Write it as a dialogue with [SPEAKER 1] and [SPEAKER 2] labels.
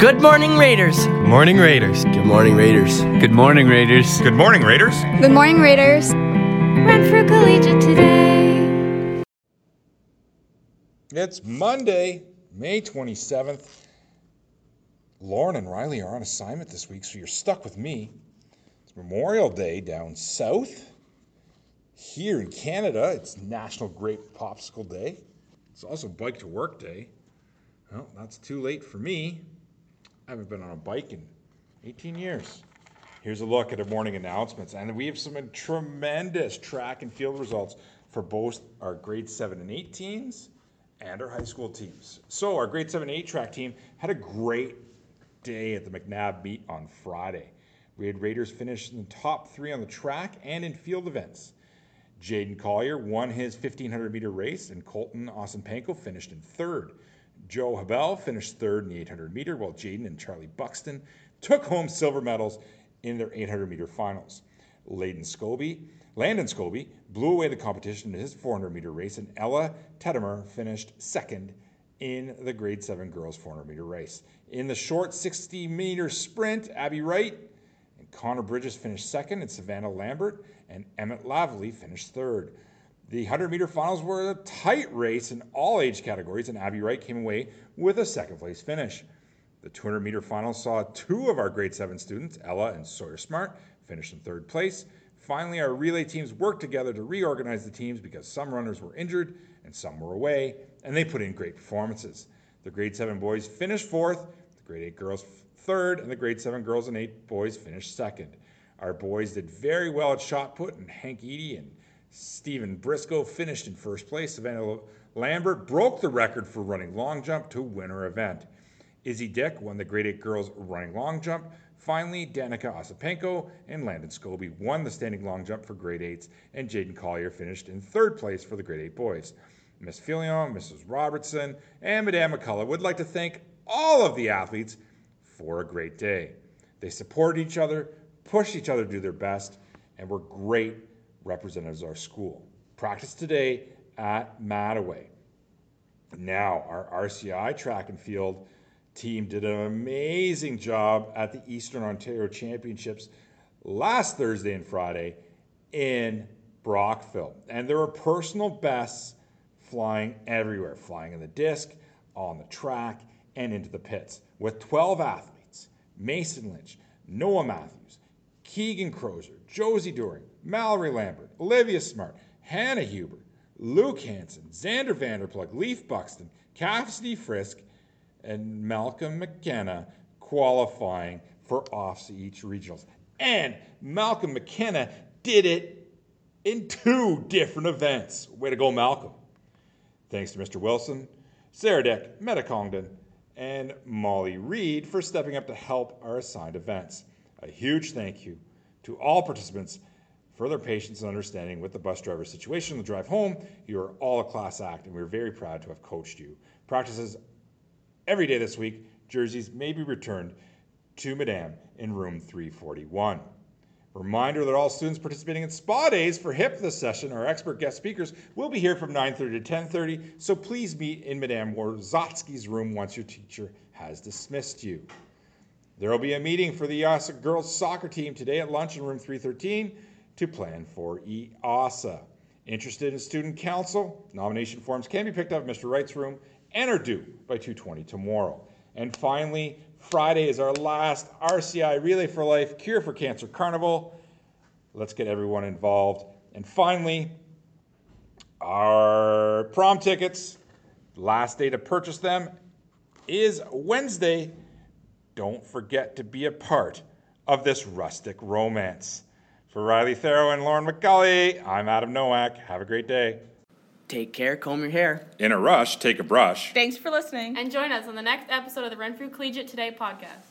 [SPEAKER 1] Good morning, Raiders.
[SPEAKER 2] Morning Raiders.
[SPEAKER 3] Good morning, Raiders.
[SPEAKER 4] Good morning, Raiders.
[SPEAKER 5] Good morning, Raiders.
[SPEAKER 6] Good morning, Raiders.
[SPEAKER 7] Renfrew Collegiate today.
[SPEAKER 5] It's Monday, May 27th. Lauren and Riley are on assignment this week, so you're stuck with me. It's Memorial Day down south. Here in Canada, it's National Grape Popsicle Day. It's also Bike to Work Day. Well, that's too late for me. I haven't been on a bike in 18 years. Here's a look at our morning announcements, and we have some tremendous track and field results for both our grade 7 and 8 teams and our high school teams. So, our grade 7 and 8 track team had a great day at the McNabb meet on Friday. We had Raiders finish in the top three on the track and in field events. Jaden Collier won his 1500 meter race, and Colton Osimpenko finished in third. Joe Habel finished third in the 800 meter, while Jaden and Charlie Buxton took home silver medals in their 800 meter finals. Layden Scobie, Landon Scobie blew away the competition in his 400 meter race, and Ella Teddemer finished second in the grade 7 girls 400 meter race. In the short 60 meter sprint, Abby Wright and Connor Bridges finished second, and Savannah Lambert and Emmett Lavely finished third. The 100 meter finals were a tight race in all age categories, and Abby Wright came away with a second place finish. The 200 meter finals saw two of our grade 7 students, Ella and Sawyer Smart, finish in third place. Finally, our relay teams worked together to reorganize the teams because some runners were injured and some were away, and they put in great performances. The grade 7 boys finished fourth, the grade 8 girls third, and the grade 7 girls and 8 boys finished second. Our boys did very well at shot put, and Hank Eady and Stephen Briscoe finished in first place. Savannah Lambert broke the record for running long jump to win her event. Izzy Dick won the grade 8 girls running long jump. Finally, Danica Osimpenko and Landon Scobie won the standing long jump for grade 8s, and Jaden Collier finished in third place for the grade 8 boys. Miss Filion, Mrs. Robertson, and Madame McCullough would like to thank all of the athletes for a great day. They supported each other, pushed each other to do their best, and were great representatives of our school. Practice today at Ma-Te-Way. Now, our RCI track and field team did an amazing job at the Eastern Ontario Championships last Thursday and Friday in Brockville. And there were personal bests flying everywhere, flying in the disc, on the track, and into the pits. With 12 athletes Mason Lynch, Noah Matthews, Keegan Crozier, Josie Doring, Mallory Lambert, Olivia Smart, Hannah Huber, Luke Hansen, Xander Vanderplug, Leaf Buxton, Cassidy Frisk, and Malcolm McKenna qualifying for OFSAA regionals. And Malcolm McKenna did it in two different events. Way to go, Malcolm. Thanks to Mr. Wilson, Sarah Dick, Meta Congdon, and Molly Reed for stepping up to help our assigned events. A huge thank you to all participants for their patience and understanding with the bus driver situation on the drive home. You are all a class act, and we're very proud to have coached you. Practices every day this week. Jerseys may be returned to Madame in room 341. Reminder that all students participating in spa days for HIP this session, our expert guest speakers, will be here from 9.30 to 10.30, so please meet in Madame Warzotsky's room once your teacher has dismissed you. There will be a meeting for the EASA girls soccer team today at lunch in room 313 to plan for EASA. Interested in student council? Nomination forms can be picked up in Mr. Wright's room and are due by 2.20 tomorrow. And finally, Friday is our last RCI Relay for Life Cure for Cancer Carnival. Let's get everyone involved. And finally, our prom tickets. Last day to purchase them is Wednesday. Don't forget to be a part of this rustic romance. For Riley Theroux and Lauren McCully, I'm Adam Nowak. Have a great day.
[SPEAKER 1] Take care, comb your hair.
[SPEAKER 5] In a rush, take a brush.
[SPEAKER 6] Thanks for listening.
[SPEAKER 7] And join us on the next episode of the Renfrew Collegiate Today podcast.